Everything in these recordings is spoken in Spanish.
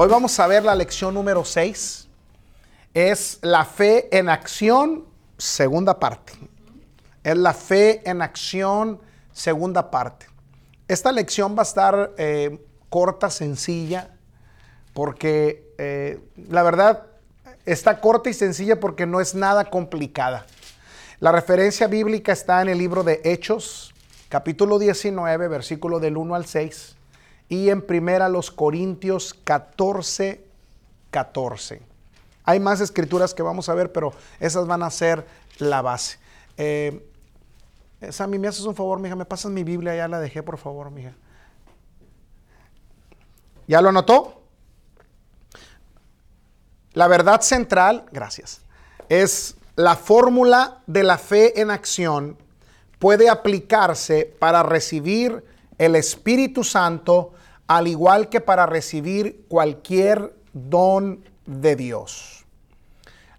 Hoy vamos a ver la lección número 6. Es la fe en acción, segunda parte. Es la fe en acción, segunda parte. Esta lección va a estar eh, corta, sencilla, porque eh, la verdad está corta y sencilla porque no es nada complicada. La referencia bíblica está en el libro de Hechos, capítulo 19, versículo del 1 al 6, y en primera los Corintios 14, 14. Hay más escrituras que vamos a ver, pero esas van a ser la base. Eh, Sammy, ¿me haces un favor, mija? ¿Me pasas mi Biblia? Ya la dejé, por favor, mija. ¿Ya lo anotó? La verdad central, gracias, es la fórmula de la fe en acción puede aplicarse para recibir el Espíritu Santo al igual que para recibir cualquier don de Dios.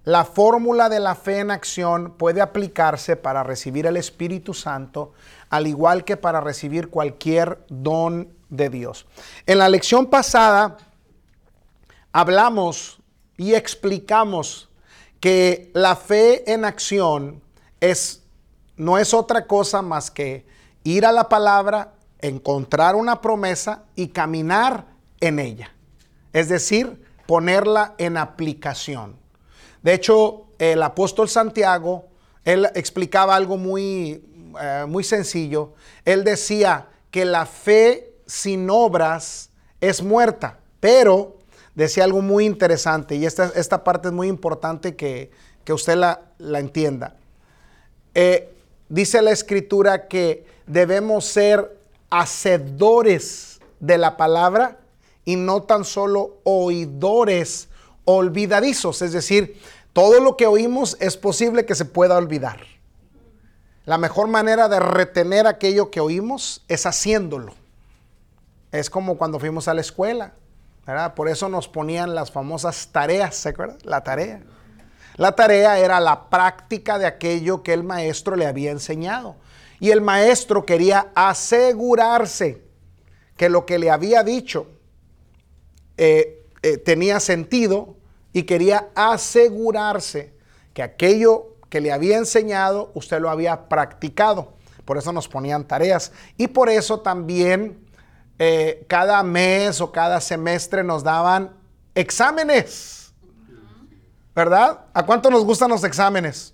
La fórmula de la fe en acción puede aplicarse para recibir el Espíritu Santo al igual que para recibir cualquier don de Dios. En la lección pasada hablamos y explicamos que la fe en acción es no es otra cosa más que ir a la palabra, encontrar una promesa y caminar en ella. Es decir, ponerla en aplicación. De hecho, el apóstol Santiago, él explicaba algo muy, eh, muy sencillo. Él decía que la fe sin obras es muerta, pero decía algo muy interesante y esta, esta parte es muy importante que, usted la, la entienda. Eh, dice la escritura que debemos ser hacedores de la palabra y no tan solo oidores olvidadizos. Es decir, todo lo que oímos es posible que se pueda olvidar. La mejor manera de retener aquello que oímos es haciéndolo. Es como cuando fuimos a la escuela, ¿verdad? Por eso nos ponían las famosas tareas, ¿se acuerdan? La tarea. La tarea era la práctica de aquello que el maestro le había enseñado. Y el maestro quería asegurarse que lo que le había dicho eh, eh, tenía sentido y quería asegurarse que aquello que le había enseñado usted lo había practicado. Por eso nos ponían tareas. Y por eso también eh, cada mes o cada semestre nos daban exámenes. ¿verdad? ¿A cuánto nos gustan los exámenes?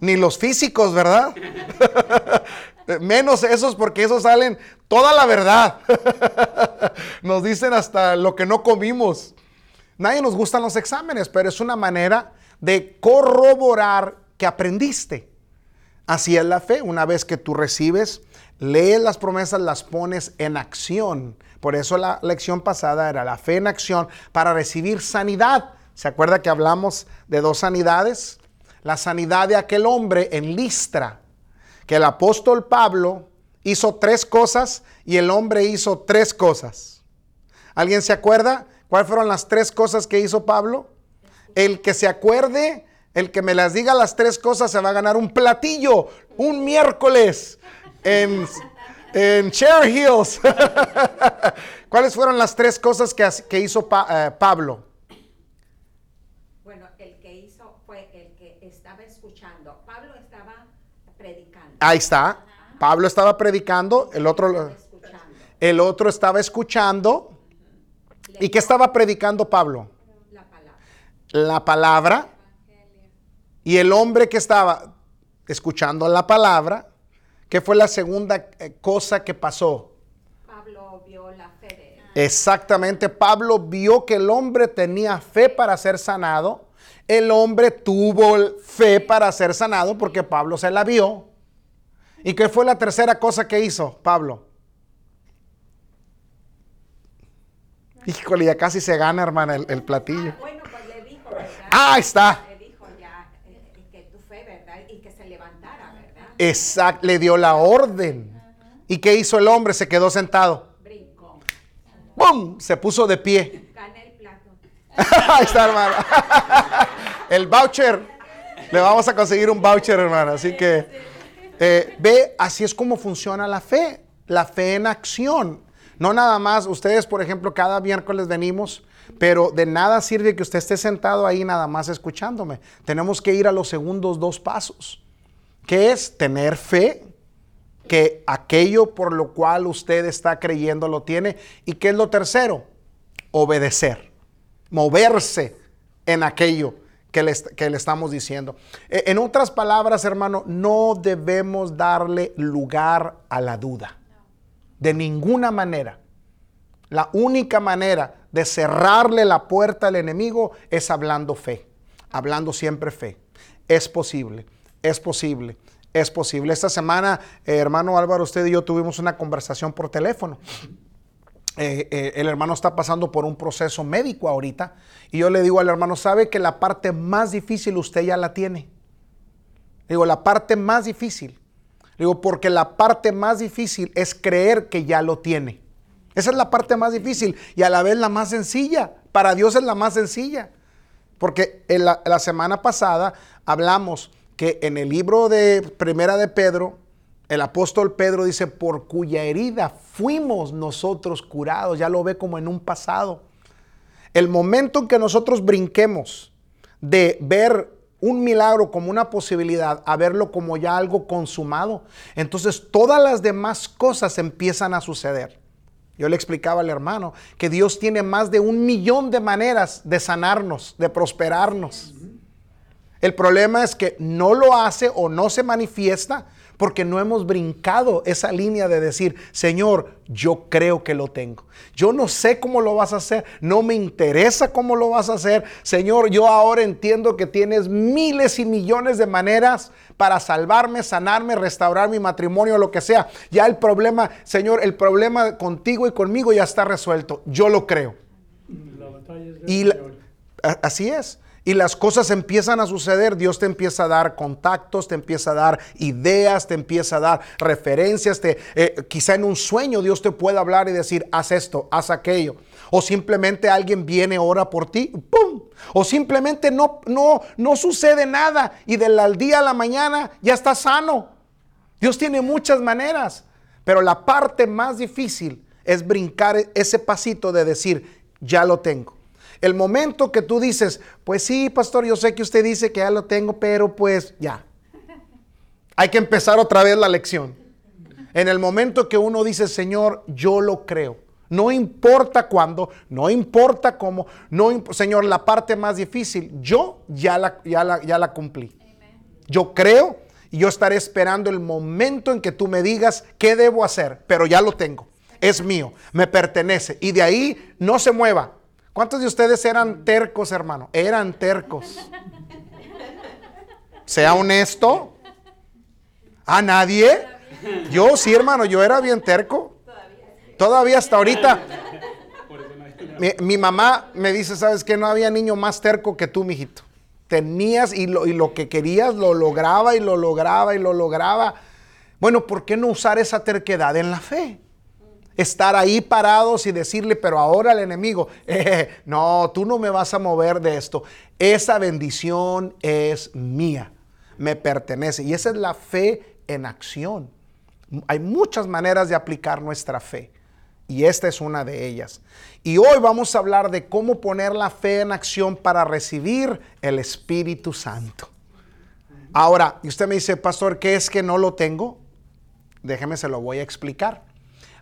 Ni los físicos, ¿verdad? Menos esos porque esos salen toda la verdad. nos dicen hasta lo que no comimos. Nadie nos gustan los exámenes, pero es una manera de corroborar que aprendiste. Así es la fe. Una vez que tú recibes, lees las promesas, las pones en acción. Por eso la lección pasada era la fe en acción para recibir sanidad. ¿Se acuerda que hablamos de dos sanidades? La sanidad de aquel hombre en Listra, que el apóstol Pablo hizo tres cosas y el hombre hizo tres cosas. ¿Alguien se acuerda? ¿Cuáles fueron las tres cosas que hizo Pablo? El que se acuerde, el que me las diga las tres cosas se va a ganar un platillo un miércoles en, en Cherry Hills. ¿Cuáles fueron las tres cosas que, hizo eh, Pablo? Ahí está. Pablo estaba predicando, el otro, el otro estaba escuchando. ¿Y qué estaba predicando Pablo? La palabra. La palabra. Y el hombre que estaba escuchando la palabra, ¿qué fue la segunda eh, cosa que pasó? Pablo vio la fe Exactamente, Pablo vio que el hombre tenía fe para ser sanado. El hombre tuvo fe para ser sanado porque Pablo se la vio. ¿Y qué fue la tercera cosa que hizo Pablo? Híjole, ya casi se gana, hermana, el, platillo. Ah, bueno, pues le dijo, ¿verdad? Ah, ahí está. Le dijo ya eh, que tu fe, ¿verdad? Y que se levantara, ¿verdad? Exacto, le dio la orden. ¿Y qué hizo el hombre? Se quedó sentado. Brincó. ¡Bum! Se puso de pie. Gané el plato. ahí está, hermana. el voucher. Le vamos a conseguir un voucher, hermana. Así que... Eh, ve, así es como funciona la fe, la fe en acción. No nada más, ustedes por ejemplo cada miércoles venimos, pero de nada sirve que usted esté sentado ahí nada más escuchándome. Tenemos que ir a los segundos dos pasos, que es tener fe que aquello por lo cual usted está creyendo lo tiene. ¿Y qué es lo tercero? Obedecer, moverse en aquello que le, estamos diciendo. E, en otras palabras, hermano, no debemos darle lugar a la duda. De ninguna manera. La única manera de cerrarle la puerta al enemigo es hablando fe, hablando siempre fe. Es posible, es posible, es posible. Esta semana, eh, hermano Álvaro, usted y yo tuvimos una conversación por teléfono. Eh, eh, el hermano está pasando por un proceso médico ahorita y yo le digo al hermano, ¿sabe que la parte más difícil usted ya la tiene? Digo, la parte más difícil. Digo, porque la parte más difícil es creer que ya lo tiene. Esa es la parte más difícil y a la vez la más sencilla. Para Dios es la más sencilla. Porque en la, la semana pasada hablamos que en el libro de Primera de Pedro, el apóstol Pedro dice, por cuya herida fuimos nosotros curados. Ya lo ve como en un pasado. El momento en que nosotros brinquemos de ver un milagro como una posibilidad a verlo como ya algo consumado, entonces todas las demás cosas empiezan a suceder. Yo le explicaba al hermano que Dios tiene más de un millón de maneras de sanarnos, de prosperarnos. El problema es que no lo hace o no se manifiesta porque no hemos brincado esa línea de decir, Señor, yo creo que lo tengo. Yo no sé cómo lo vas a hacer, no me interesa cómo lo vas a hacer. Señor, yo ahora entiendo que tienes miles y millones de maneras para salvarme, sanarme, restaurar mi matrimonio, lo que sea. Ya el problema, Señor, el problema contigo y conmigo ya está resuelto. Yo lo creo. y así es y las cosas empiezan a suceder, Dios te empieza a dar contactos, te empieza a dar ideas, te empieza a dar referencias, te, eh, quizá en un sueño Dios te pueda hablar y decir, haz esto, haz aquello. O simplemente alguien viene, ora por ti, ¡pum! O simplemente no, no, no sucede nada y del día a la mañana ya está sano. Dios tiene muchas maneras, pero la parte más difícil es brincar ese pasito de decir, ya lo tengo. El momento que tú dices, pues sí, pastor, yo sé que usted dice que ya lo tengo, pero pues ya. Hay que empezar otra vez la lección. En el momento que uno dice, Señor, yo lo creo. No importa cuándo, no importa cómo, no, Señor, la parte más difícil, yo ya la, ya la, ya la cumplí. Yo creo y yo estaré esperando el momento en que tú me digas qué debo hacer, pero ya lo tengo. Es mío, me pertenece. Y de ahí no se mueva. ¿Cuántos de ustedes eran tercos, hermano? Eran tercos. Sea honesto. ¿A nadie? Yo sí, hermano, yo era bien terco. Todavía hasta ahorita. Mi, mamá me dice, ¿sabes qué? No había niño más terco que tú, mijito. Tenías y lo, y lo que querías lo lograba y lo lograba y lo lograba. Bueno, ¿por qué no usar esa terquedad en la fe? Estar ahí parados y decirle, pero ahora al enemigo, no, tú no me vas a mover de esto. Esa bendición es mía, me pertenece. Y esa es la fe en acción. Hay muchas maneras de aplicar nuestra fe. Y esta es una de ellas. Y hoy vamos a hablar de cómo poner la fe en acción para recibir el Espíritu Santo. Ahora, y usted me dice, pastor, ¿qué es que no lo tengo? Déjeme, se lo voy a explicar.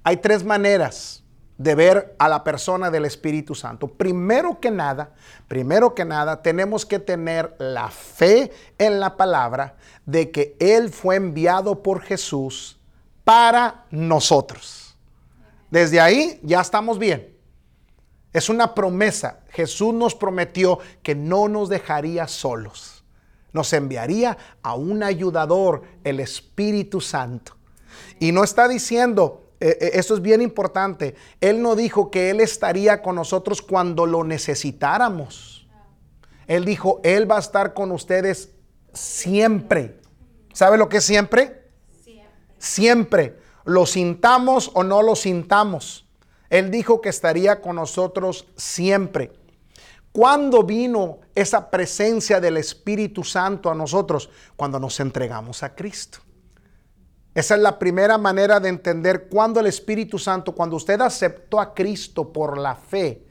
Hay tres maneras de ver a la persona del Espíritu Santo. Primero que nada, primero que nada, tenemos que tener la fe en la palabra de que Él fue enviado por Jesús para nosotros. Desde ahí ya estamos bien. Es una promesa. Jesús nos prometió que no nos dejaría solos. Nos enviaría a un ayudador, el Espíritu Santo. Y no está diciendo, eh, eh, esto es bien importante. Él no dijo que Él estaría con nosotros cuando lo necesitáramos. Él dijo, Él va a estar con ustedes siempre. ¿Sabe lo que es siempre? Siempre. Siempre. Lo sintamos o no lo sintamos. Él dijo que estaría con nosotros siempre. ¿Cuándo vino esa presencia del Espíritu Santo a nosotros? Cuando nos entregamos a Cristo. Esa es la primera manera de entender cuando el Espíritu Santo, cuando usted aceptó a Cristo por la fe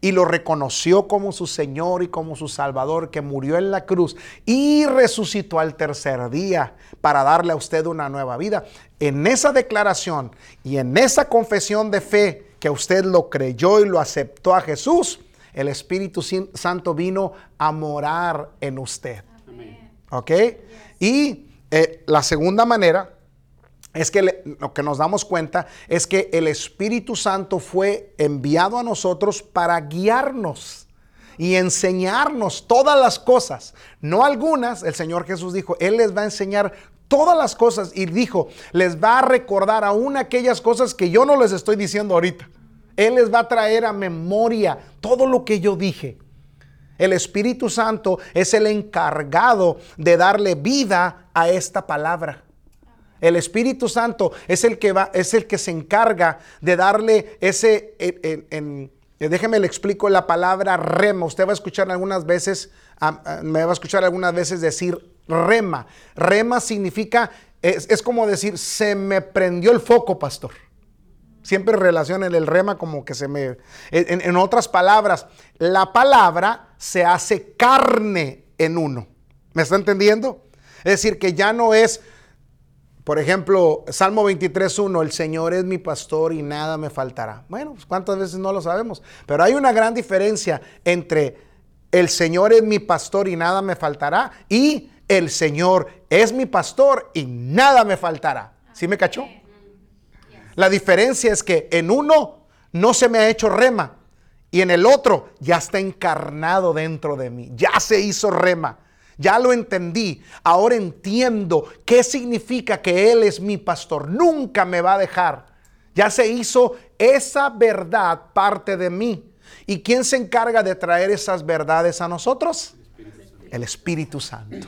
y lo reconoció como su Señor y como su Salvador, que murió en la cruz y resucitó al tercer día para darle a usted una nueva vida. En esa declaración y en esa confesión de fe que usted lo creyó y lo aceptó a Jesús, el Espíritu Santo vino a morar en usted. ¿Ok? Y eh, la segunda manera es que lo que nos damos cuenta es que el Espíritu Santo fue enviado a nosotros para guiarnos y enseñarnos todas las cosas, no algunas, el Señor Jesús dijo, Él les va a enseñar todas las cosas y dijo, les va a recordar aún aquellas cosas que yo no les estoy diciendo ahorita. Él les va a traer a memoria todo lo que yo dije. El Espíritu Santo es el encargado de darle vida a esta palabra. El Espíritu Santo es el que va, es el que se encarga de darle ese, en, déjeme le explico la palabra rema. Usted va a escuchar algunas veces, me va a escuchar algunas veces decir rema. Rema significa, es, como decir, se me prendió el foco, pastor. Siempre relacionen el rema como que se me... en otras palabras, la palabra se hace carne en uno. ¿Me está entendiendo? Es decir, que ya no es por ejemplo, Salmo 23.1, el Señor es mi pastor y nada me faltará. Bueno, pues, cuántas veces no lo sabemos, pero hay una gran diferencia entre el Señor es mi pastor y nada me faltará y el Señor es mi pastor y nada me faltará. ¿Sí me cachó? La diferencia es que en uno no se me ha hecho rema y en el otro ya está encarnado dentro de mí, ya se hizo rema. Ya lo entendí. Ahora entiendo qué significa que Él es mi pastor. Nunca me va a dejar. Ya se hizo esa verdad parte de mí. ¿Y quién se encarga de traer esas verdades a nosotros? El Espíritu Santo.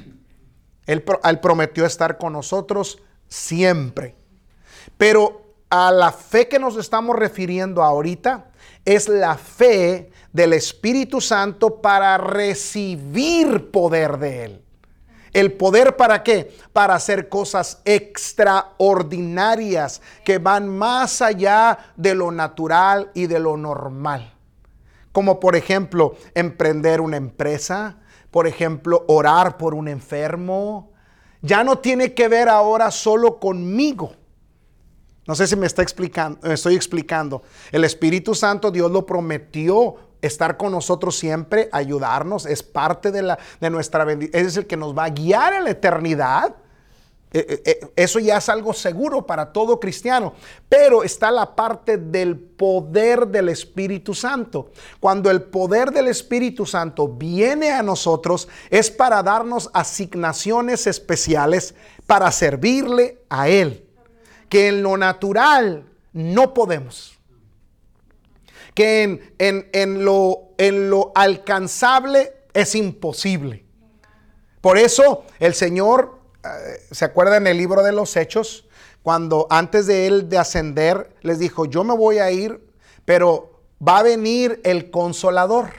Él, él prometió estar con nosotros siempre. Pero a la fe que nos estamos refiriendo ahorita es la fe del Espíritu Santo para recibir poder de Él. ¿El poder para qué? Para hacer cosas extraordinarias que van más allá de lo natural y de lo normal. Como por ejemplo, emprender una empresa, por ejemplo, orar por un enfermo. Ya no tiene que ver ahora solo conmigo. No sé si me está explicando, me estoy explicando. El Espíritu Santo Dios lo prometió estar con nosotros siempre, ayudarnos, es parte de, la, de nuestra bendición, es el que nos va a guiar en la eternidad. Eh, eh, eh, eso ya es algo seguro para todo cristiano, pero está la parte del poder del Espíritu Santo. Cuando el poder del Espíritu Santo viene a nosotros es para darnos asignaciones especiales para servirle a Él, que en lo natural no podemos que en, lo, en lo alcanzable es imposible. Por eso el Señor, eh, ¿se acuerda en el libro de los Hechos? Cuando antes de él de ascender, les dijo, yo me voy a ir, pero va a venir el consolador.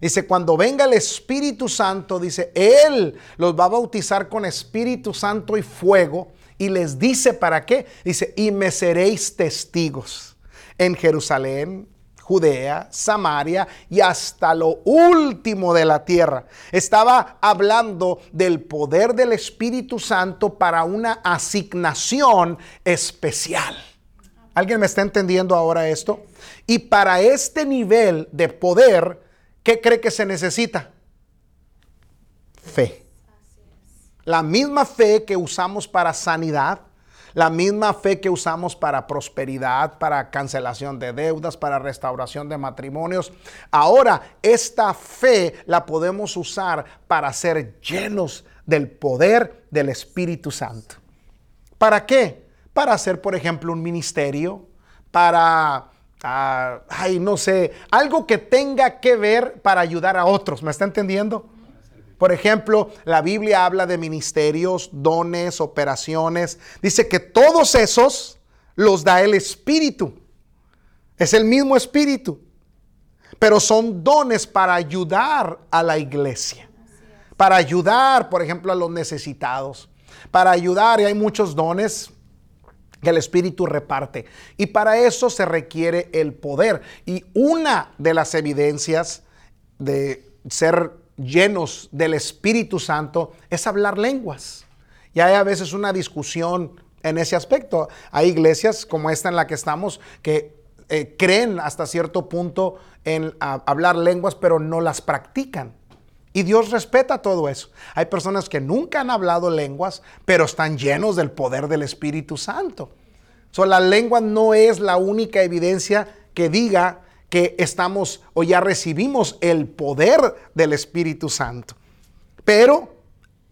Dice, cuando venga el Espíritu Santo, dice, Él los va a bautizar con Espíritu Santo y fuego. Y les dice, ¿para qué? Dice, y me seréis testigos en Jerusalén, Judea, Samaria y hasta lo último de la tierra. Estaba hablando del poder del Espíritu Santo para una asignación especial. ¿Alguien me está entendiendo ahora esto? Y para este nivel de poder, ¿qué cree que se necesita? Fe. La misma fe que usamos para sanidad, la misma fe que usamos para prosperidad, para cancelación de deudas, para restauración de matrimonios. Ahora, esta fe la podemos usar para ser llenos del poder del Espíritu Santo. ¿Para qué? Para hacer, por ejemplo, un ministerio, para ah, ay, no sé, algo que tenga que ver para ayudar a otros. ¿Me está entendiendo? Por ejemplo, la Biblia habla de ministerios, dones, operaciones. Dice que todos esos los da el Espíritu. Es el mismo Espíritu. Pero son dones para ayudar a la iglesia. Para ayudar, por ejemplo, a los necesitados. para ayudar y hay muchos dones que el Espíritu reparte. Y para eso se requiere el poder. Y una de las evidencias de ser llenos del Espíritu Santo es hablar lenguas. Y hay a veces una discusión en ese aspecto. Hay iglesias como esta en la que estamos que eh, creen hasta cierto punto en hablar lenguas, pero no las practican. Y Dios respeta todo eso. Hay personas que nunca han hablado lenguas, pero están llenos del poder del Espíritu Santo. So, la lengua no es la única evidencia que diga que estamos o ya recibimos el poder del Espíritu Santo. Pero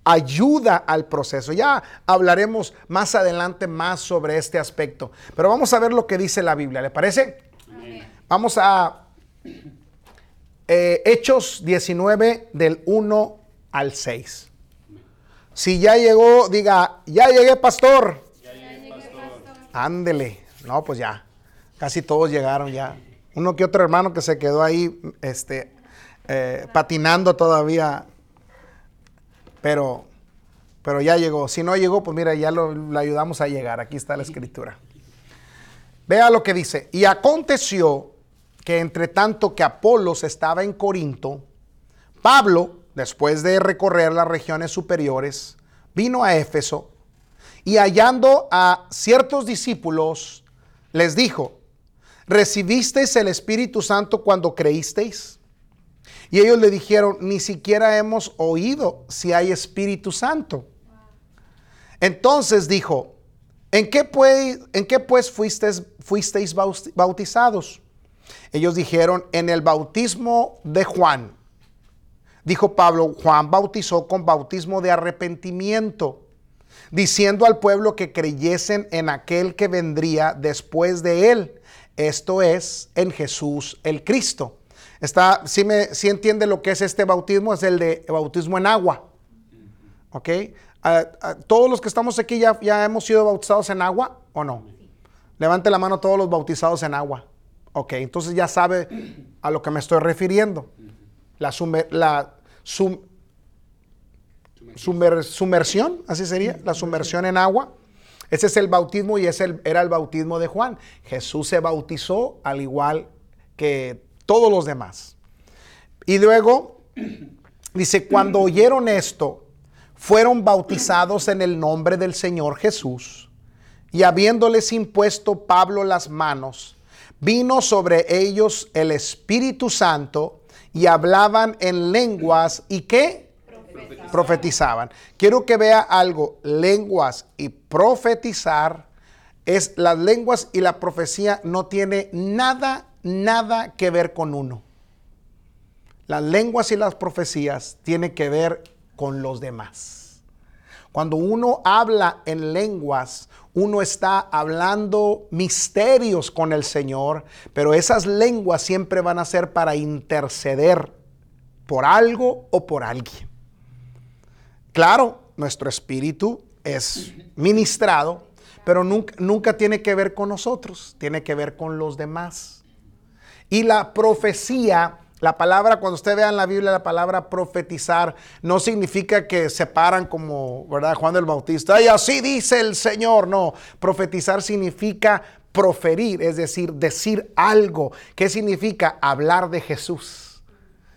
ayuda al proceso. Ya hablaremos más adelante más sobre este aspecto. Pero vamos a ver lo que dice la Biblia. ¿Le parece? Vamos a eh, Hechos 19 del 1 al 6. Si ya llegó, diga, ya llegué, pastor. Ya llegué, pastor. Ándele. No, pues ya. Casi todos llegaron ya. Uno que otro hermano que se quedó ahí este, eh, patinando todavía. Pero, pero ya llegó. Si no llegó, pues mira, ya lo, ayudamos a llegar. Aquí está la escritura. Vea lo que dice. Y aconteció que entre tanto que Apolos estaba en Corinto, Pablo, después de recorrer las regiones superiores, vino a Éfeso y hallando a ciertos discípulos, les dijo, ¿recibisteis el Espíritu Santo cuando creísteis? Y ellos le dijeron, ni siquiera hemos oído si hay Espíritu Santo. Entonces dijo, ¿en qué pues, fuisteis bautizados? Ellos dijeron, en el bautismo de Juan. Dijo Pablo, Juan bautizó con bautismo de arrepentimiento, diciendo al pueblo que creyesen en aquel que vendría después de él esto es en Jesús el Cristo. Está, si me, si entiende lo que es este bautismo, es el de bautismo en agua. ¿Ok? todos los que estamos aquí ya, ya hemos sido bautizados en agua o no? Levante la mano todos los bautizados en agua. Ok, entonces ya sabe a lo que me estoy refiriendo. La, la sumersión, así sería, la sumersión en agua ese es el bautismo y ese era el bautismo de Juan. Jesús se bautizó al igual que todos los demás. Y luego dice, cuando oyeron esto, fueron bautizados en el nombre del Señor Jesús. Y habiéndoles impuesto Pablo las manos, vino sobre ellos el Espíritu Santo y hablaban en lenguas y qué? Profetizaban. Quiero que vea algo, lenguas y profetizar es las lenguas y la profecía no tiene nada, nada que ver con uno. Las lenguas y las profecías tienen que ver con los demás. Cuando uno habla en lenguas, uno está hablando misterios con el Señor, pero esas lenguas siempre van a ser para interceder por algo o por alguien. Claro, nuestro espíritu es ministrado, pero nunca, tiene que ver con nosotros, tiene que ver con los demás. Y la profecía, la palabra, cuando usted vea en la Biblia la palabra profetizar, no significa que se paran como, ¿verdad? Juan del Bautista, y así dice el Señor, no, profetizar significa proferir, es decir, decir algo. ¿Qué significa? Hablar de Jesús.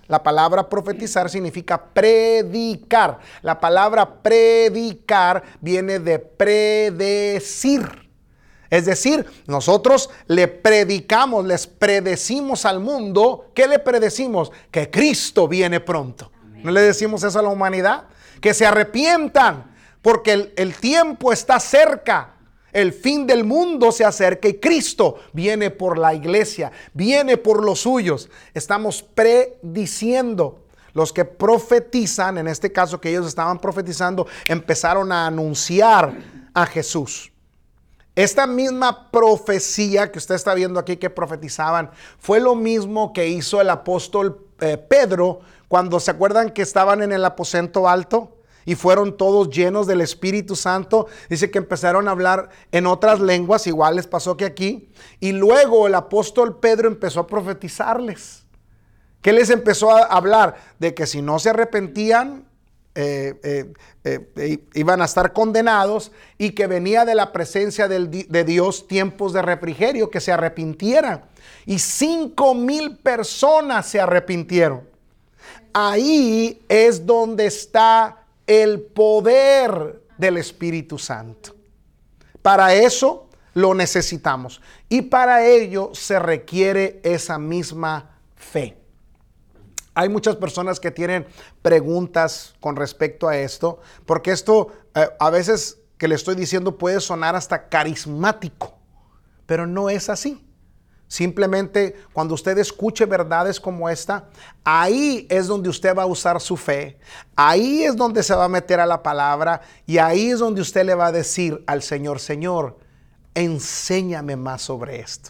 La palabra profetizar significa predicar. La palabra predicar viene de predecir. Es decir, nosotros le predicamos, les predecimos al mundo. ¿Qué le predecimos? Que Cristo viene pronto. ¿No le decimos eso a la humanidad? Que se arrepientan porque el, tiempo está cerca. El fin del mundo se acerca y Cristo viene por la iglesia, viene por los suyos. Estamos prediciendo. Los que profetizan, en este caso que ellos estaban profetizando, empezaron a anunciar a Jesús. Esta misma profecía que usted está viendo aquí que profetizaban fue lo mismo que hizo el apóstol eh, Pedro cuando se acuerdan que estaban en el aposento alto y fueron todos llenos del Espíritu Santo. Dice que empezaron a hablar en otras lenguas, igual les pasó que aquí. Y luego el apóstol Pedro empezó a profetizarles. ¿Qué les empezó a hablar? De que si no se arrepentían, eh, eh, iban a estar condenados y que venía de la presencia de Dios tiempos de refrigerio, que se arrepintieran. Y cinco mil personas se arrepintieron. Ahí es donde está el poder del Espíritu Santo. Para eso lo necesitamos. Y para ello se requiere esa misma fe. Hay muchas personas que tienen preguntas con respecto a esto, porque esto eh, a veces que le estoy diciendo puede sonar hasta carismático, pero no es así. Simplemente cuando usted escuche verdades como esta, ahí es donde usted va a usar su fe, ahí es donde se va a meter a la palabra y ahí es donde usted le va a decir al Señor, Señor, enséñame más sobre esto.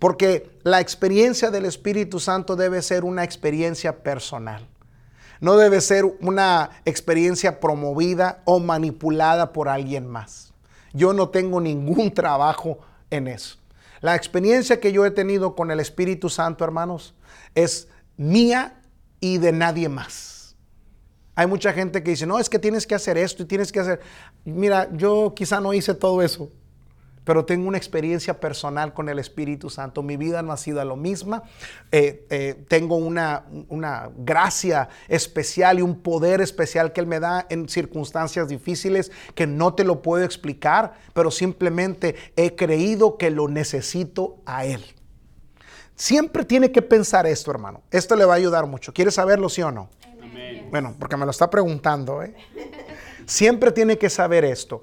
Porque la experiencia del Espíritu Santo debe ser una experiencia personal. No debe ser una experiencia promovida o manipulada por alguien más. Yo no tengo ningún trabajo en eso. La experiencia que yo he tenido con el Espíritu Santo, hermanos, es mía y de nadie más. Hay mucha gente que dice, no, es que tienes que hacer esto y tienes que hacer... Mira, yo quizá no hice todo eso pero tengo una experiencia personal con el Espíritu Santo. Mi vida no ha sido lo misma. Eh, eh, tengo una, una, gracia especial y un poder especial que Él me da en circunstancias difíciles que no te lo puedo explicar, pero simplemente he creído que lo necesito a Él. Siempre tiene que pensar esto, hermano. Esto le va a ayudar mucho. ¿Quieres saberlo, sí o no? Bueno, porque me lo está preguntando. ¿eh? Siempre tiene que saber esto.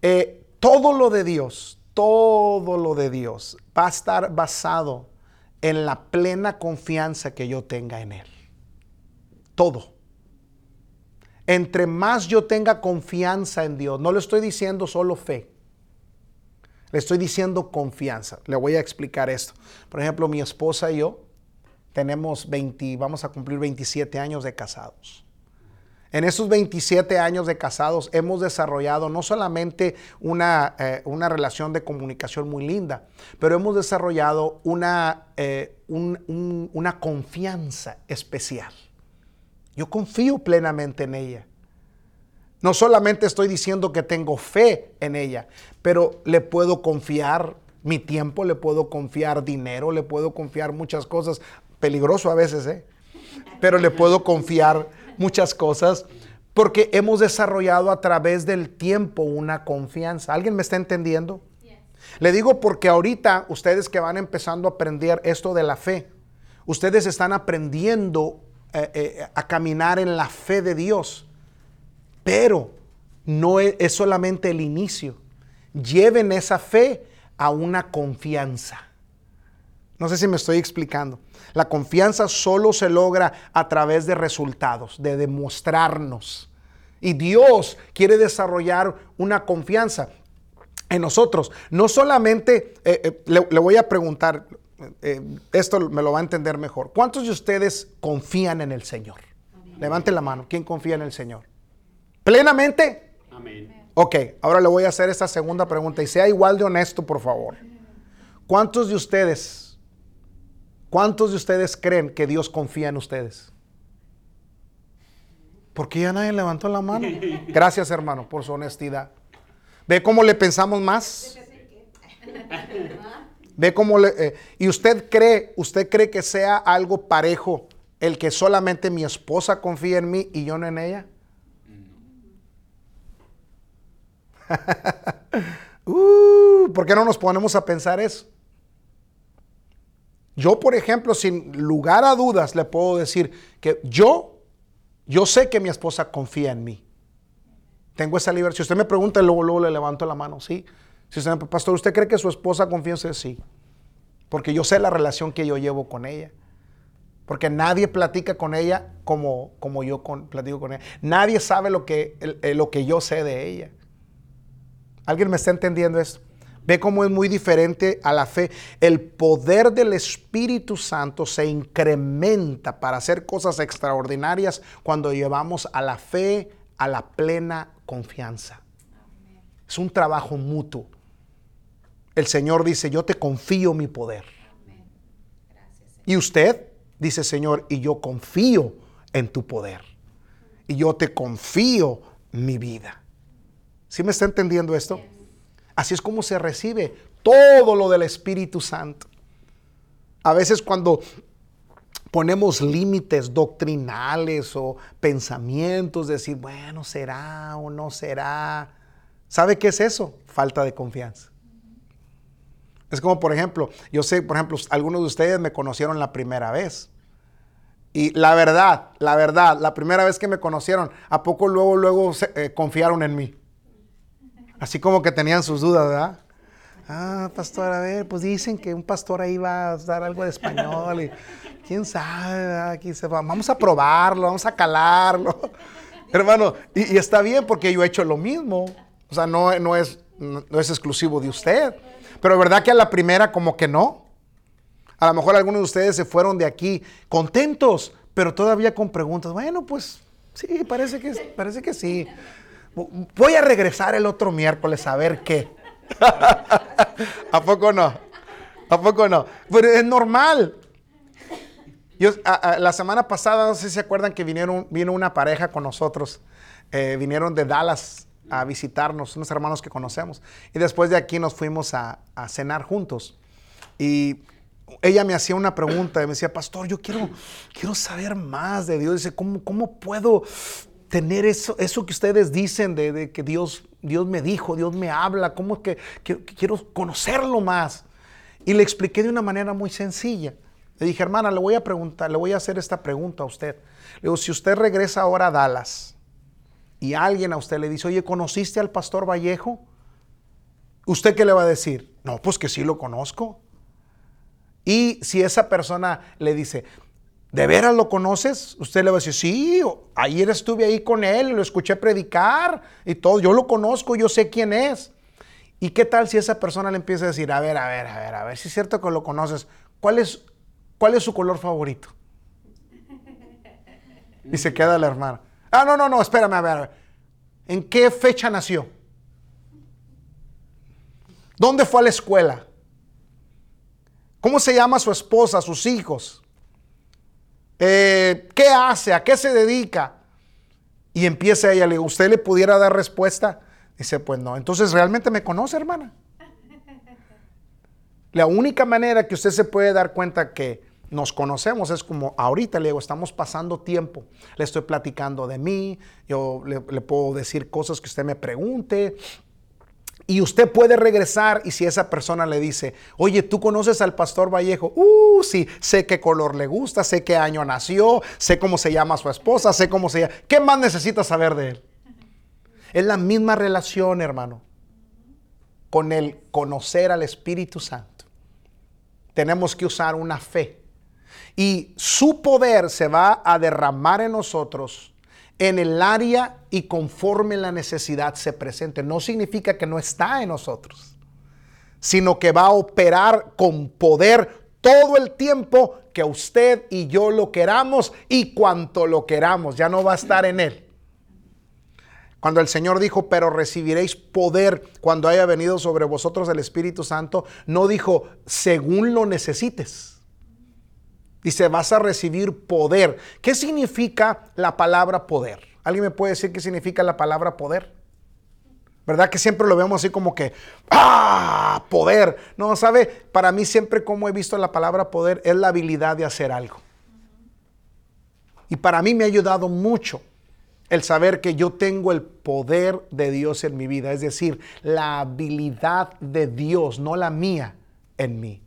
Eh, todo lo de Dios, todo lo de Dios va a estar basado en la plena confianza que yo tenga en Él. Todo. Entre más yo tenga confianza en Dios, no le estoy diciendo solo fe, le estoy diciendo confianza. Le voy a explicar esto. Por ejemplo, mi esposa y yo tenemos 20, vamos a cumplir 27 años de casados. En esos 27 años de casados hemos desarrollado no solamente una, eh, una relación de comunicación muy linda, pero hemos desarrollado una, eh, una confianza especial. Yo confío plenamente en ella. No solamente estoy diciendo que tengo fe en ella, pero le puedo confiar mi tiempo, le puedo confiar dinero, le puedo confiar muchas cosas. Peligroso a veces, ¿eh? Pero le puedo confiar muchas cosas porque hemos desarrollado a través del tiempo una confianza. ¿Alguien me está entendiendo? Le digo porque ahorita ustedes que van empezando a aprender esto de la fe, ustedes están aprendiendo eh, eh, a caminar en la fe de Dios, pero no es, es solamente el inicio. Lleven esa fe a una confianza. No sé si me estoy explicando. La confianza solo se logra a través de resultados, de demostrarnos. Y Dios quiere desarrollar una confianza en nosotros. No solamente, eh, eh, le, voy a preguntar, eh, esto me lo va a entender mejor. ¿Cuántos de ustedes confían en el Señor? Levante la mano. ¿Quién confía en el Señor? ¿Plenamente? Amén. Ok, ahora le voy a hacer esta segunda pregunta y sea igual de honesto, por favor. ¿Cuántos de ustedes ¿Cuántos de ustedes creen que Dios confía en ustedes? ¿Por qué ya nadie levantó la mano? Gracias, hermano, por su honestidad. ¿Ve cómo le pensamos más? ¿Ve cómo le... Eh, ¿Y usted cree, usted cree que sea algo parejo el que solamente mi esposa confía en mí y yo no en ella? uh, ¿Por qué no nos ponemos a pensar eso? Yo, por ejemplo, sin lugar a dudas, le puedo decir que yo, yo sé que mi esposa confía en mí. Tengo esa libertad. Si usted me pregunta, luego, luego le levanto la mano, sí. Si usted me pastor, ¿usted cree que su esposa confía en usted? Sí. Porque yo sé la relación que yo llevo con ella. Porque nadie platica con ella como, como yo con, platico con ella. Nadie sabe lo que, lo que yo sé de ella. ¿Alguien me está entendiendo esto? Ve cómo es muy diferente a la fe. El poder del Espíritu Santo se incrementa para hacer cosas extraordinarias cuando llevamos a la fe a la plena confianza. Es un trabajo mutuo. El Señor dice, yo te confío mi poder. y usted dice, Señor, y yo confío en tu poder. y yo te confío mi vida. ¿Sí me está entendiendo esto? Así es como se recibe todo lo del Espíritu Santo. A veces cuando ponemos límites doctrinales o pensamientos, decir, bueno, será o no será. ¿Sabe qué es eso? Falta de confianza. Es como, por ejemplo, yo sé, por ejemplo, algunos de ustedes me conocieron la primera vez. Y la verdad, la verdad, la primera vez que me conocieron, ¿a poco luego, luego eh, confiaron en mí? Así como que tenían sus dudas, ¿verdad? Ah, pastor, a ver, pues dicen que un pastor ahí va a dar algo de español y quién sabe, aquí se va. Vamos a probarlo, vamos a calarlo. Hermano, y, está bien porque yo he hecho lo mismo. O sea, no, no, es, no es exclusivo de usted. Pero verdad que a la primera como que no. A lo mejor algunos de ustedes se fueron de aquí contentos, pero todavía con preguntas. Bueno, pues sí, parece que, parece que sí. Voy a regresar el otro miércoles a ver qué. ¿A poco no? ¿A poco no? Pero es normal. Yo, la semana pasada, no sé si se acuerdan que vinieron, vino una pareja con nosotros. Eh, vinieron de Dallas a visitarnos, unos hermanos que conocemos. Y después de aquí nos fuimos a, cenar juntos. Y ella me hacía una pregunta y me decía, pastor, yo quiero, quiero saber más de Dios. Dice, ¿cómo, cómo puedo tener eso, eso que ustedes dicen de, que Dios, Dios me dijo, Dios me habla? ¿Cómo es que, que, quiero conocerlo más? Y le expliqué de una manera muy sencilla. Le dije, hermana, le voy a preguntar, le voy a hacer esta pregunta a usted. Le digo, si usted regresa ahora a Dallas, y alguien a usted le dice, oye, ¿conociste al pastor Vallejo? ¿Usted qué le va a decir? No, pues que sí lo conozco. Y si esa persona le dice, ¿de veras lo conoces? Usted le va a decir, sí, ayer estuve ahí con él, lo escuché predicar y todo, yo lo conozco, yo sé quién es. ¿Y qué tal si esa persona le empieza a decir, a ver, a ver, a ver, a ver, si es cierto que lo conoces, ¿cuál es, cuál es su color favorito? Y se queda la hermana. Ah, no, no, no, espérame a ver. ¿En qué fecha nació? ¿Dónde fue a la escuela? ¿Cómo se llama su esposa, sus hijos? Eh, ¿Qué hace? ¿A qué se dedica? Y empieza ella, le ¿usted le pudiera dar respuesta? Dice, pues no. Entonces, ¿realmente me conoce, hermana? La única manera que usted se puede dar cuenta que nos conocemos, es como ahorita le digo, estamos pasando tiempo, le estoy platicando de mí, yo le, puedo decir cosas que usted me pregunte, y usted puede regresar y si esa persona le dice, oye, ¿tú conoces al pastor Vallejo? Uh, sí, sé qué color le gusta, sé qué año nació, sé cómo se llama su esposa, sé cómo se llama. ¿Qué más necesita saber de él? Es la misma relación, hermano, con el conocer al Espíritu Santo. Tenemos que usar una fe y su poder se va a derramar en nosotros en el área y conforme la necesidad se presente. No significa que no está en nosotros, sino que va a operar con poder todo el tiempo que usted y yo lo queramos y cuanto lo queramos. Ya no va a estar en él. Cuando el Señor dijo, pero recibiréis poder cuando haya venido sobre vosotros el Espíritu Santo, no dijo, según lo necesites Dice, vas a recibir poder. ¿Qué significa la palabra poder? ¿Alguien me puede decir qué significa la palabra poder? ¿Verdad que siempre lo vemos así como que, ¡ah! Poder. No, ¿sabe? Para mí siempre como he visto la palabra poder es la habilidad de hacer algo. Y para mí me ha ayudado mucho el saber que yo tengo el poder de Dios en mi vida. Es decir, la habilidad de Dios, no la mía, en mí.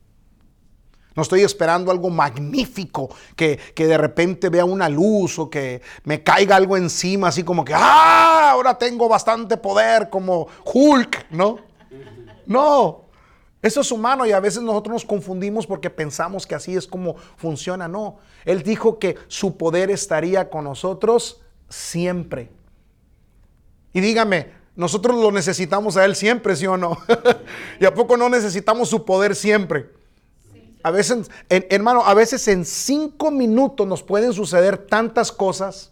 No estoy esperando algo magnífico, que, de repente vea una luz o que me caiga algo encima, así como que, ah, ahora tengo bastante poder como Hulk, ¿no? No, eso es humano y a veces nosotros nos confundimos porque pensamos que así es como funciona. No, Él dijo que su poder estaría con nosotros siempre. Y dígame, nosotros lo necesitamos a Él siempre, ¿sí o no? ¿Y a poco no necesitamos su poder siempre? A veces, hermano, a veces en cinco minutos nos pueden suceder tantas cosas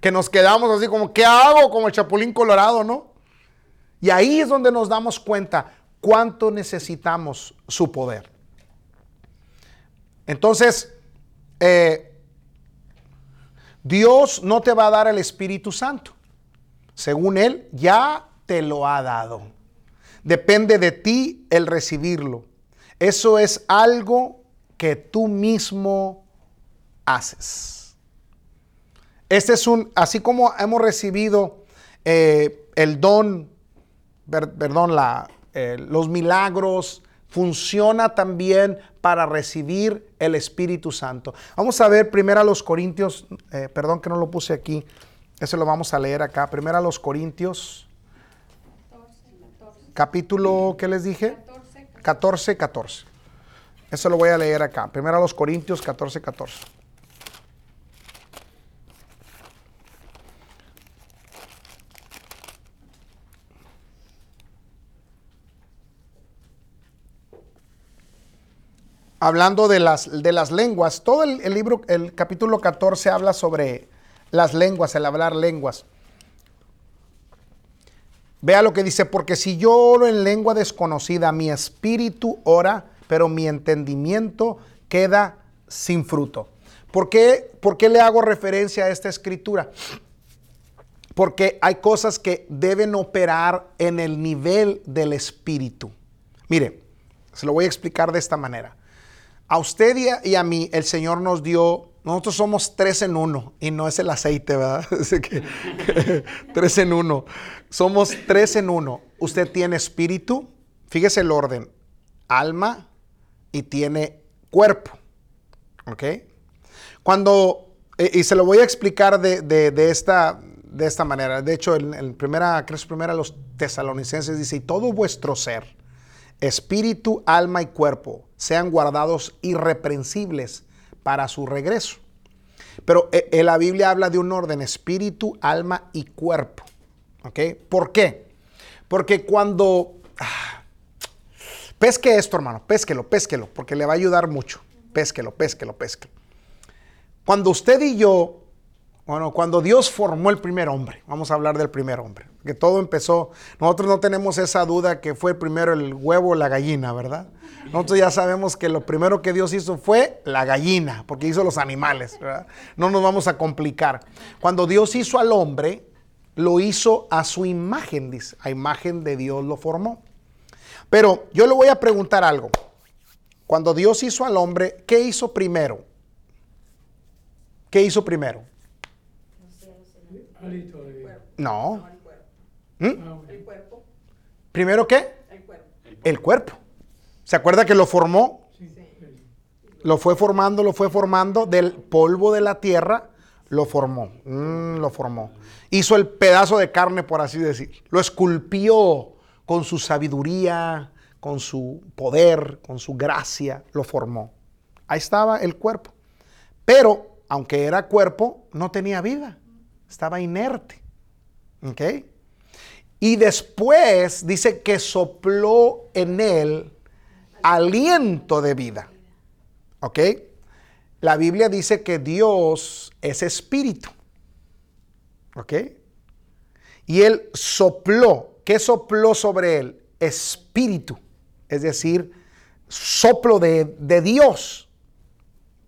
que nos quedamos así como, ¿qué hago? Como el chapulín colorado, ¿no? Y ahí es donde nos damos cuenta cuánto necesitamos su poder. Entonces, eh, Dios no te va a dar el Espíritu Santo. Según Él, ya te lo ha dado. Depende de ti el recibirlo. Eso es algo que tú mismo haces. Este es un, así como hemos recibido eh, el don, perdón, eh, los milagros, funciona también para recibir el Espíritu Santo. Vamos a ver primero a los Corintios, eh, perdón que no lo puse aquí, eso lo vamos a leer acá. Primero a los Corintios, capítulo, ¿qué les dije? 14, 14. Eso lo voy a leer acá. Primero a los Corintios 14, 14. hablando de las, de las lenguas. Todo el, el, libro, el capítulo 14 habla sobre las lenguas, el hablar lenguas. Vea lo que dice, porque si yo oro en lengua desconocida, mi espíritu ora, pero mi entendimiento queda sin fruto. ¿Por qué, ¿Por qué le hago referencia a esta escritura? Porque hay cosas que deben operar en el nivel del espíritu. Mire, se lo voy a explicar de esta manera. A usted y a, mí el Señor nos dio, nosotros somos tres en uno y no es el aceite, ¿verdad? tres en uno. Somos tres en uno. Usted tiene espíritu, fíjese el orden, alma y tiene cuerpo. ¿Ok? Cuando, y se lo voy a explicar de, esta, de esta manera. De hecho, en, en primera, creo que primera los tesalonicenses dice, y todo vuestro ser espíritu, alma y cuerpo sean guardados irreprensibles para su regreso. Pero en eh, la Biblia habla de un orden, espíritu, alma y cuerpo. ¿Ok? ¿Por qué? Porque cuando... Ah, pesque esto, hermano, pésquelo, pésquelo, porque le va a ayudar mucho. Pésquelo, pésquelo, pésquelo. Cuando usted y yo bueno, cuando Dios formó el primer hombre, vamos a hablar del primer hombre, que todo empezó, nosotros no tenemos esa duda que fue primero el huevo o la gallina, ¿verdad? Nosotros ya sabemos que lo primero que Dios hizo fue la gallina, porque hizo los animales, ¿verdad? No nos vamos a complicar. Cuando Dios hizo al hombre, lo hizo a su imagen, dice, a imagen de Dios lo formó. Pero yo le voy a preguntar algo. Cuando Dios hizo al hombre, ¿qué hizo primero? ¿Qué hizo primero? No. ¿Mm? El cuerpo. ¿Primero qué? El cuerpo. El cuerpo. ¿Se acuerda que lo formó? Sí. Lo fue formando, lo fue formando del polvo de la tierra, lo formó. Mm, lo formó. Hizo el pedazo de carne, por así decir. Lo esculpió con su sabiduría, con su poder, con su gracia, lo formó. Ahí estaba el cuerpo. Pero, aunque era cuerpo, no tenía vida estaba inerte. ¿Ok? Y después dice que sopló en él aliento de vida. ¿Ok? La Biblia dice que Dios es espíritu. ¿Ok? Y él sopló. ¿Qué sopló sobre él? Espíritu. Es decir, soplo de, de Dios.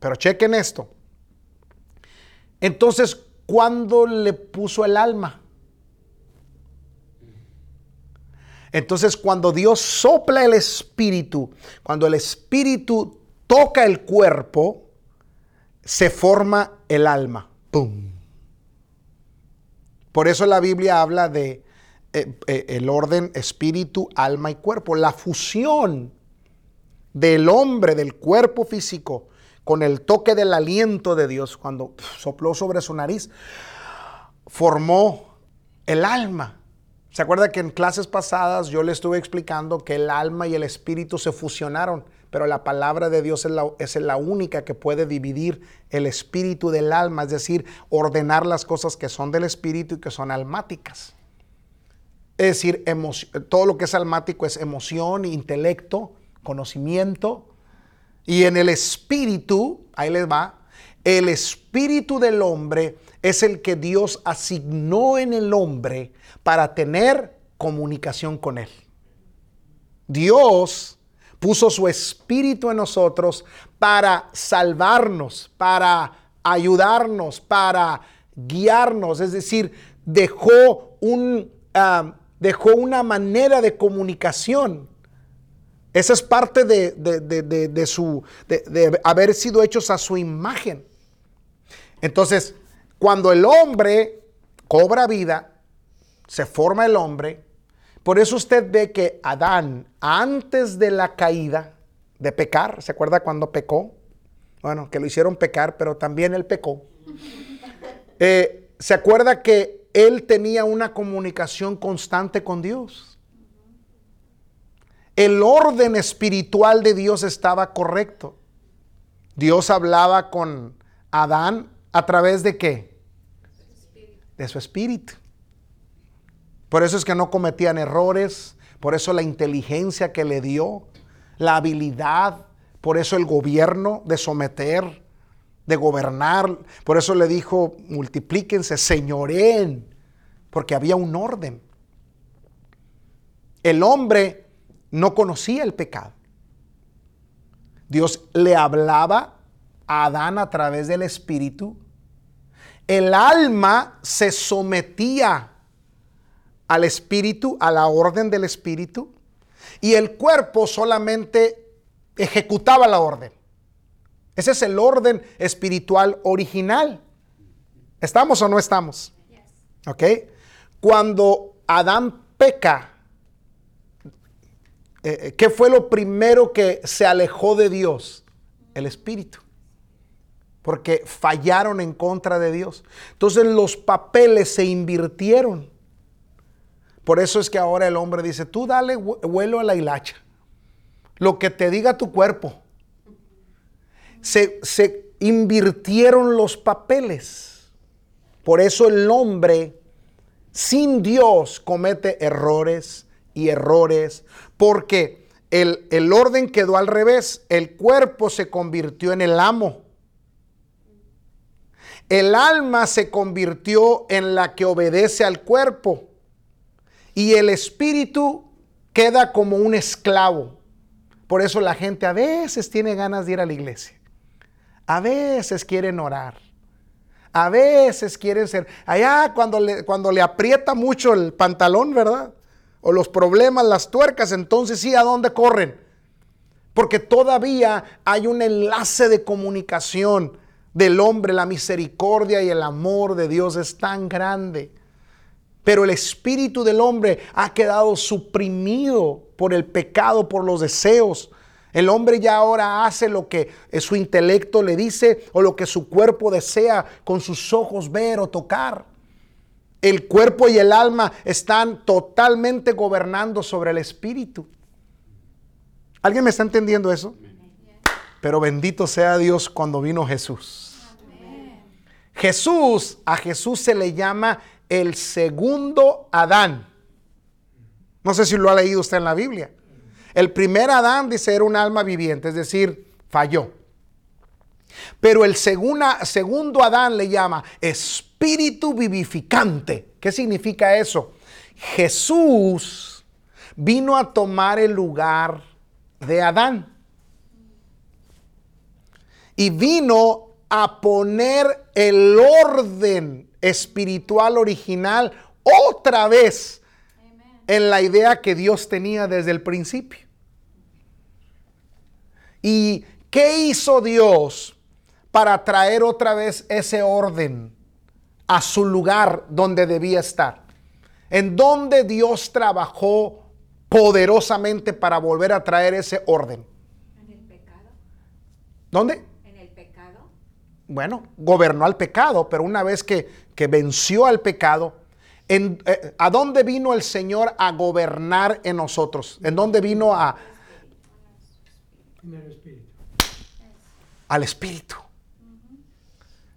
Pero chequen esto. Entonces, ¿Cuándo le puso el alma? Entonces, cuando Dios sopla el espíritu, cuando el espíritu toca el cuerpo, se forma el alma. ¡Pum! Por eso la Biblia habla de eh, eh, el orden espíritu, alma y cuerpo, la fusión del hombre, del cuerpo físico, con el toque del aliento de Dios, cuando sopló sobre su nariz, formó el alma. ¿Se acuerda que en clases pasadas yo le estuve explicando que el alma y el espíritu se fusionaron? Pero la palabra de Dios es la, es la, única que puede dividir el espíritu del alma, es decir, ordenar las cosas que son del espíritu y que son almáticas. Es decir, todo lo que es almático es emoción, intelecto, conocimiento, y en el espíritu, ahí les va, el espíritu del hombre es el que Dios asignó en el hombre para tener comunicación con él. Dios puso su espíritu en nosotros para salvarnos, para ayudarnos, para guiarnos, es decir, dejó, un, ah, dejó una manera de comunicación. Esa es parte de, su, haber sido hechos a su imagen. Entonces, cuando el hombre cobra vida, se forma el hombre, por eso usted ve que Adán, antes de la caída de pecar, ¿se acuerda cuando pecó? Bueno, que lo hicieron pecar, pero también él pecó. Eh, ¿Se acuerda que él tenía una comunicación constante con Dios? El orden espiritual de Dios estaba correcto. Dios hablaba con Adán a través de qué? De su espíritu. Por eso es que no cometían errores, por eso la inteligencia que le dio, la habilidad, por eso el gobierno de someter, de gobernar, por eso le dijo, multiplíquense, señoreen, porque había un orden. El hombre no conocía el pecado. Dios le hablaba a Adán a través del Espíritu. El alma se sometía al Espíritu, a la orden del Espíritu, y el cuerpo solamente ejecutaba la orden. Ese es el orden espiritual original. ¿Estamos o no estamos? ¿Ok? Cuando Adán peca, eh, eh, ¿qué fue lo primero que se alejó de Dios? El espíritu. Porque fallaron en contra de Dios. Entonces los papeles se invirtieron. Por eso es que ahora el hombre dice, tú dale vuelo a la hilacha. Lo que te diga tu cuerpo. Se, se invirtieron los papeles. Por eso el hombre sin Dios comete errores y errores. Porque el, el orden quedó al revés. El cuerpo se convirtió en el amo. El alma se convirtió en la que obedece al cuerpo y el espíritu queda como un esclavo. Por eso la gente a veces tiene ganas de ir a la iglesia. A veces quieren orar. A veces quieren ser. Allá cuando le, cuando le aprieta mucho el pantalón, ¿verdad? O los problemas, las tuercas, entonces sí, ¿a dónde corren? Porque todavía hay un enlace de comunicación del hombre, la misericordia y el amor de Dios es tan grande pero el espíritu del hombre ha quedado suprimido por el pecado, por los deseos. El hombre ya ahora hace lo que su intelecto le dice o lo que su cuerpo desea con sus ojos ver o tocar. El cuerpo y el alma están totalmente gobernando sobre el espíritu. ¿Alguien me está entendiendo eso? Pero bendito sea Dios cuando vino Jesús. Jesús, a Jesús se le llama el segundo Adán. No sé si lo ha leído usted en la Biblia. El primer Adán dice era un alma viviente, es decir, falló. Pero el segundo Adán le llama espíritu vivificante. ¿Qué significa eso? Jesús vino a tomar el lugar de Adán. Y vino a poner el orden espiritual original otra vez en la idea que Dios tenía desde el principio. ¿Y qué hizo Dios para traer otra vez ese orden a su lugar donde debía estar? En donde Dios trabajó poderosamente para volver a traer ese orden. En el pecado. ¿Dónde? En el pecado. Bueno, gobernó al pecado, pero una vez que, que venció al pecado, en, eh, ¿a dónde vino el Señor a gobernar en nosotros? ¿En dónde vino a... Al Espíritu.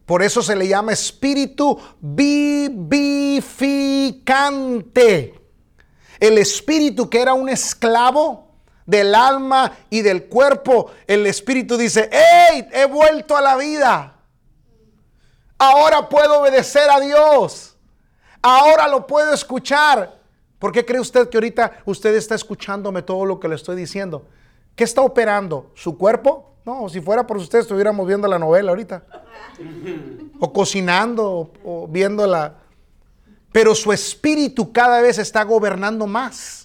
Por eso se le llama Espíritu vivificante. El Espíritu que era un esclavo del alma y del cuerpo, el Espíritu dice, ¡Hey! He vuelto a la vida. Ahora puedo obedecer a Dios. Ahora lo puedo escuchar. ¿Por qué cree usted que ahorita usted está escuchándome todo lo que le estoy diciendo? ¿Qué está operando? ¿Su cuerpo? No, si fuera por usted estuviéramos viendo la novela ahorita. O cocinando o, o viendo Pero su espíritu cada vez está gobernando más.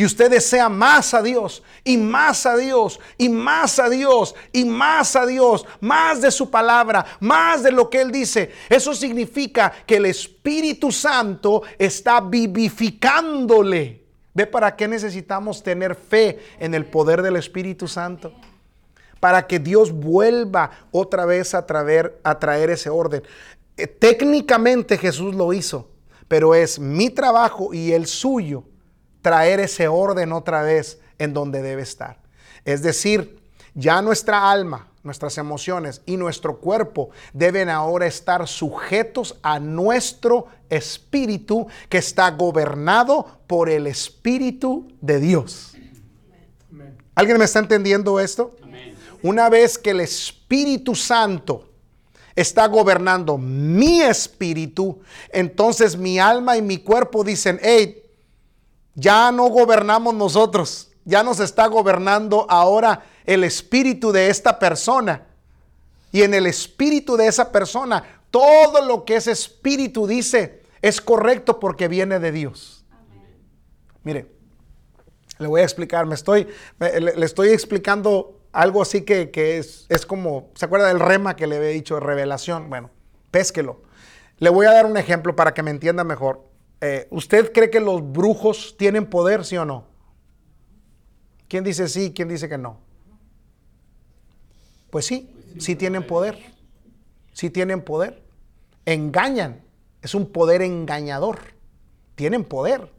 Y usted desea más a Dios y más a Dios y más a Dios y más a Dios, más de su palabra, más de lo que Él dice. Eso significa que el Espíritu Santo está vivificándole. ¿Ve para qué necesitamos tener fe en el poder del Espíritu Santo? Para que Dios vuelva otra vez a traer, a traer ese orden. Eh, técnicamente Jesús lo hizo, pero es mi trabajo y el suyo traer ese orden otra vez en donde debe estar. Es decir, ya nuestra alma, nuestras emociones y nuestro cuerpo deben ahora estar sujetos a nuestro espíritu que está gobernado por el Espíritu de Dios. ¿Alguien me está entendiendo esto? Una vez que el Espíritu Santo está gobernando mi espíritu, entonces mi alma y mi cuerpo dicen, hey, ya no gobernamos nosotros, ya nos está gobernando ahora el espíritu de esta persona. Y en el espíritu de esa persona, todo lo que ese espíritu dice es correcto porque viene de Dios. Mire, le voy a explicar, me estoy, le, estoy explicando algo así que, es, es, como, ¿se acuerda del rema que le había dicho revelación? Bueno, pésquelo. Le voy a dar un ejemplo para que me entienda mejor. Eh, ¿usted cree que los brujos tienen poder, sí o no? ¿Quién dice sí? ¿Quién dice que no? Pues sí, sí tienen poder. Sí tienen poder. Engañan. Es un poder engañador. Tienen poder.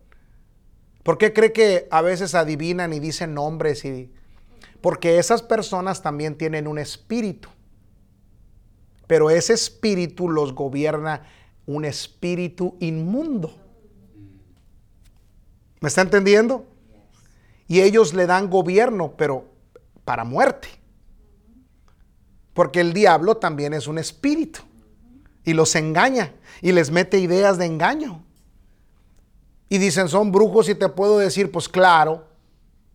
¿Por qué cree que a veces adivinan y dicen nombres? Y... Porque esas personas también tienen un espíritu. Pero ese espíritu los gobierna un espíritu inmundo. ¿Me está entendiendo? Y ellos le dan gobierno, pero para muerte. Porque el diablo también es un espíritu. Y los engaña y les mete ideas de engaño. Y dicen, son brujos y te puedo decir, pues claro,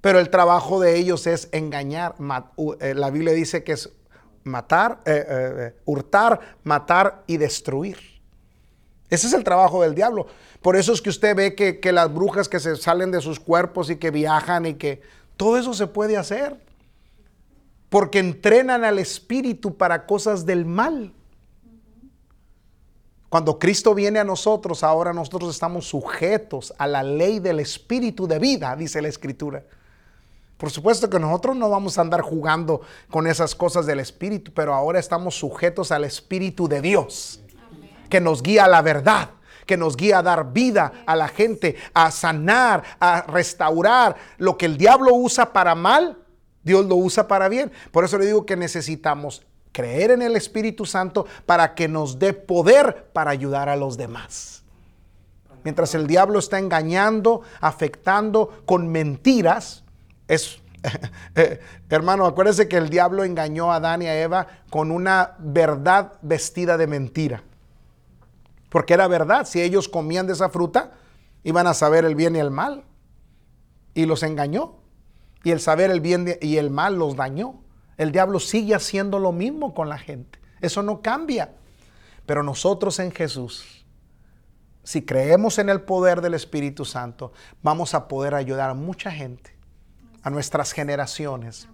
pero el trabajo de ellos es engañar. Eh, la Biblia dice que es matar, eh, eh, hurtar, matar y destruir. Ese es el trabajo del diablo. Por eso es que usted ve que, las brujas que se salen de sus cuerpos y que viajan y que todo eso se puede hacer. Porque entrenan al espíritu para cosas del mal. Cuando Cristo viene a nosotros, ahora nosotros estamos sujetos a la ley del espíritu de vida, dice la escritura. Por supuesto que nosotros no vamos a andar jugando con esas cosas del espíritu, pero ahora estamos sujetos al espíritu de Dios que nos guía a la verdad, que nos guía a dar vida a la gente, a sanar, a restaurar. Lo que el diablo usa para mal, Dios lo usa para bien. Por eso le digo que necesitamos creer en el Espíritu Santo para que nos dé poder para ayudar a los demás. Mientras el diablo está engañando, afectando con mentiras, es eh, hermano, acuérdese que el diablo engañó a Adán y a Eva con una verdad vestida de mentira. Porque era verdad, si ellos comían de esa fruta, iban a saber el bien y el mal. Y los engañó. Y el saber el bien y el mal los dañó. El diablo sigue haciendo lo mismo con la gente. Eso no cambia. Pero nosotros en Jesús, si creemos en el poder del Espíritu Santo, vamos a poder ayudar a mucha gente, a nuestras generaciones.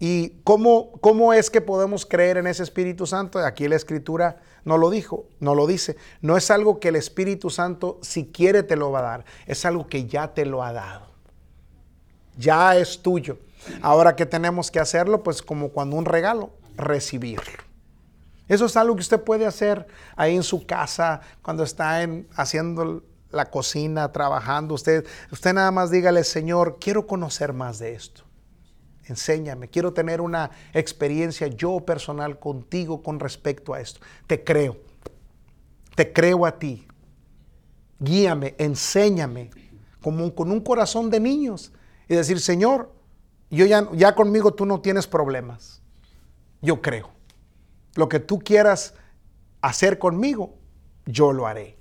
¿Y cómo, cómo es que podemos creer en ese Espíritu Santo? Aquí la Escritura no lo dijo, no lo dice. No es algo que el Espíritu Santo, si quiere, te lo va a dar. Es algo que ya te lo ha dado. Ya es tuyo. Ahora que tenemos que hacerlo, pues como cuando un regalo, recibirlo. Eso es algo que usted puede hacer ahí en su casa, cuando está en, haciendo la cocina, trabajando. Usted, usted nada más dígale, Señor, quiero conocer más de esto enséñame, quiero tener una experiencia yo personal contigo con respecto a esto. Te creo, te creo a ti. Guíame, enséñame, como con un corazón de niños. Y decir, Señor, yo ya, ya conmigo tú no tienes problemas. Yo creo. Lo que tú quieras hacer conmigo, yo lo haré.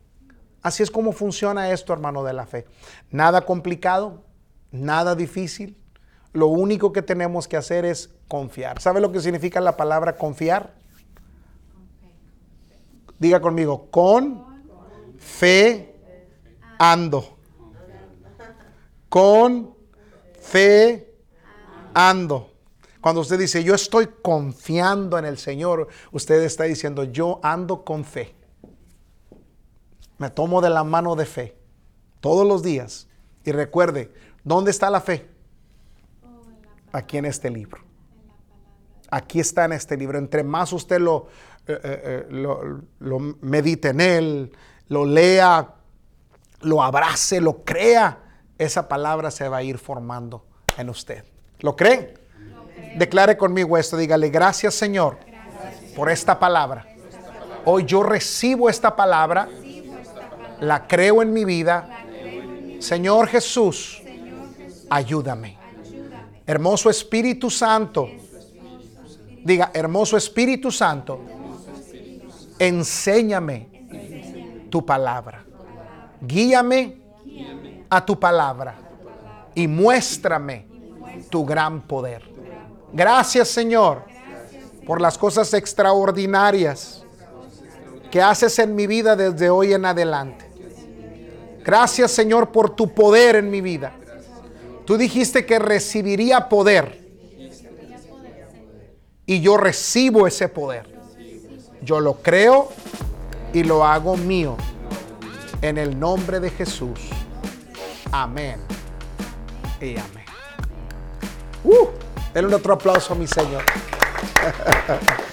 Así es como funciona esto, hermano de la fe. Nada complicado, nada difícil lo único que tenemos que hacer es confiar. ¿Sabe lo que significa la palabra confiar? Diga conmigo, con fe ando. Con fe ando. Cuando usted dice, yo estoy confiando en el Señor, usted está diciendo, yo ando con fe. Me tomo de la mano de fe todos los días. Y recuerde, ¿dónde está la fe? Aquí en este libro. Aquí está en este libro. Entre más usted lo, eh, eh, eh, lo, medite en él, lo lea, lo abrace, lo crea, esa palabra se va a ir formando en usted. ¿Lo creen? Declare conmigo esto, dígale, gracias Señor por esta palabra. Hoy yo recibo esta palabra, la creo en mi vida. Señor Jesús, ayúdame. Hermoso Espíritu Santo, diga, hermoso Espíritu Santo, enséñame tu palabra. Guíame a tu palabra y muéstrame tu gran poder. Gracias Señor por las cosas extraordinarias que haces en mi vida desde hoy en adelante. Gracias Señor por tu poder en mi vida. Tú dijiste que recibiría poder. Y yo recibo ese poder. Yo lo creo y lo hago mío. En el nombre de Jesús. Amén. Y amén. Uh. Denle otro aplauso a mi Señor.